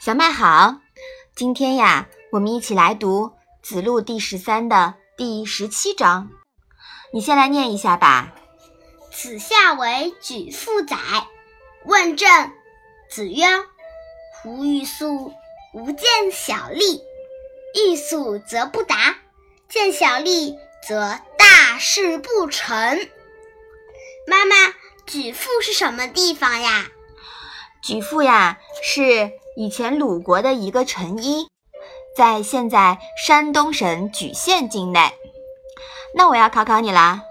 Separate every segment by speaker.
Speaker 1: 小麦好，今天呀，我们一起来读《子路》第十三的第十七章。你先来念一下吧。
Speaker 2: 子夏为举父宰，问政。子曰：“吾欲速，吾见小利。欲速则不达，见小利则大事不成。”妈妈，举父是什么地方呀？
Speaker 1: 举父呀，是以前鲁国的一个城邑，在现在山东省莒县境内。那我要考考你啦，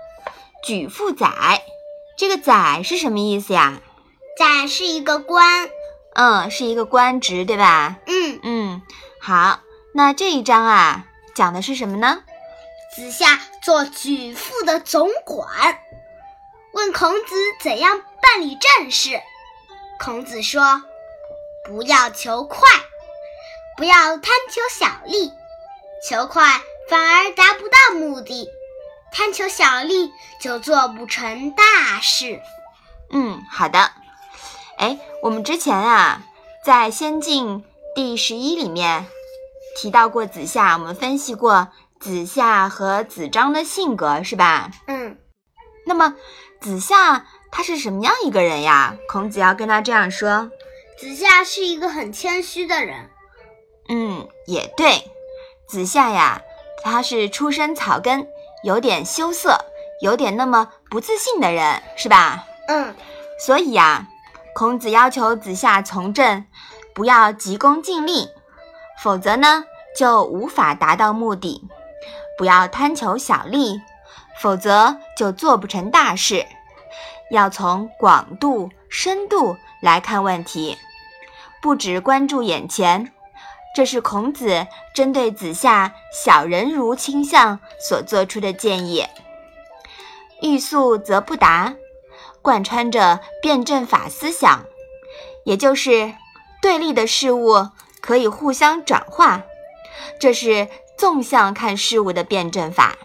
Speaker 1: 举父宰，这个宰是什么意思呀？
Speaker 2: 宰是一个官，
Speaker 1: 嗯，是一个官职，对吧？
Speaker 2: 嗯，
Speaker 1: 嗯，好，那这一章啊，讲的是什么呢？
Speaker 2: 子夏做举父的总管，问孔子怎样办理政事。孔子说：“不要求快，不要贪求小利，求快反而达不到目的，贪求小利就做不成大事。”
Speaker 1: 嗯，好的。哎，我们之前啊，在《先进》第十一里面提到过子夏，我们分析过子夏和子张的性格，是吧？
Speaker 2: 嗯。
Speaker 1: 那么子夏他是什么样一个人呀？孔子要跟他这样说。
Speaker 2: 子夏是一个很谦虚的人。
Speaker 1: 嗯，也对。子夏呀，他是出身草根，有点羞涩，有点那么不自信的人，是吧？
Speaker 2: 嗯。
Speaker 1: 所以呀，孔子要求子夏从政，不要急功近利，否则呢就无法达到目的；不要贪求小利，否则就做不成大事。要从广度、深度来看问题。不只关注眼前，这是孔子针对子夏小人如倾向所做出的建议。欲速则不达，贯穿着辩证法思想，也就是对立的事物可以互相转化，这是纵向看事物的辩证法。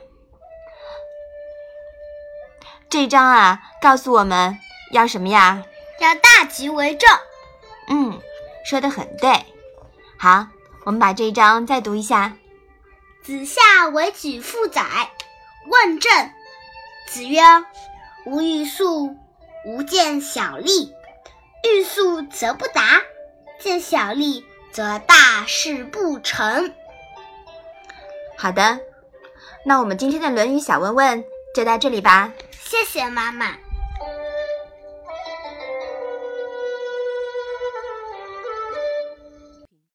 Speaker 1: 这章啊，告诉我们要什么呀？
Speaker 2: 要大局为重。
Speaker 1: 嗯。说的很对，好，我们把这一章再读一下。
Speaker 2: 子夏为举父宰，问政。子曰：“吾欲速，吾见小利。欲速则不达，见小利则大事不成。”
Speaker 1: 好的，那我们今天的《论语》小问问就到这里吧。
Speaker 2: 谢谢妈妈。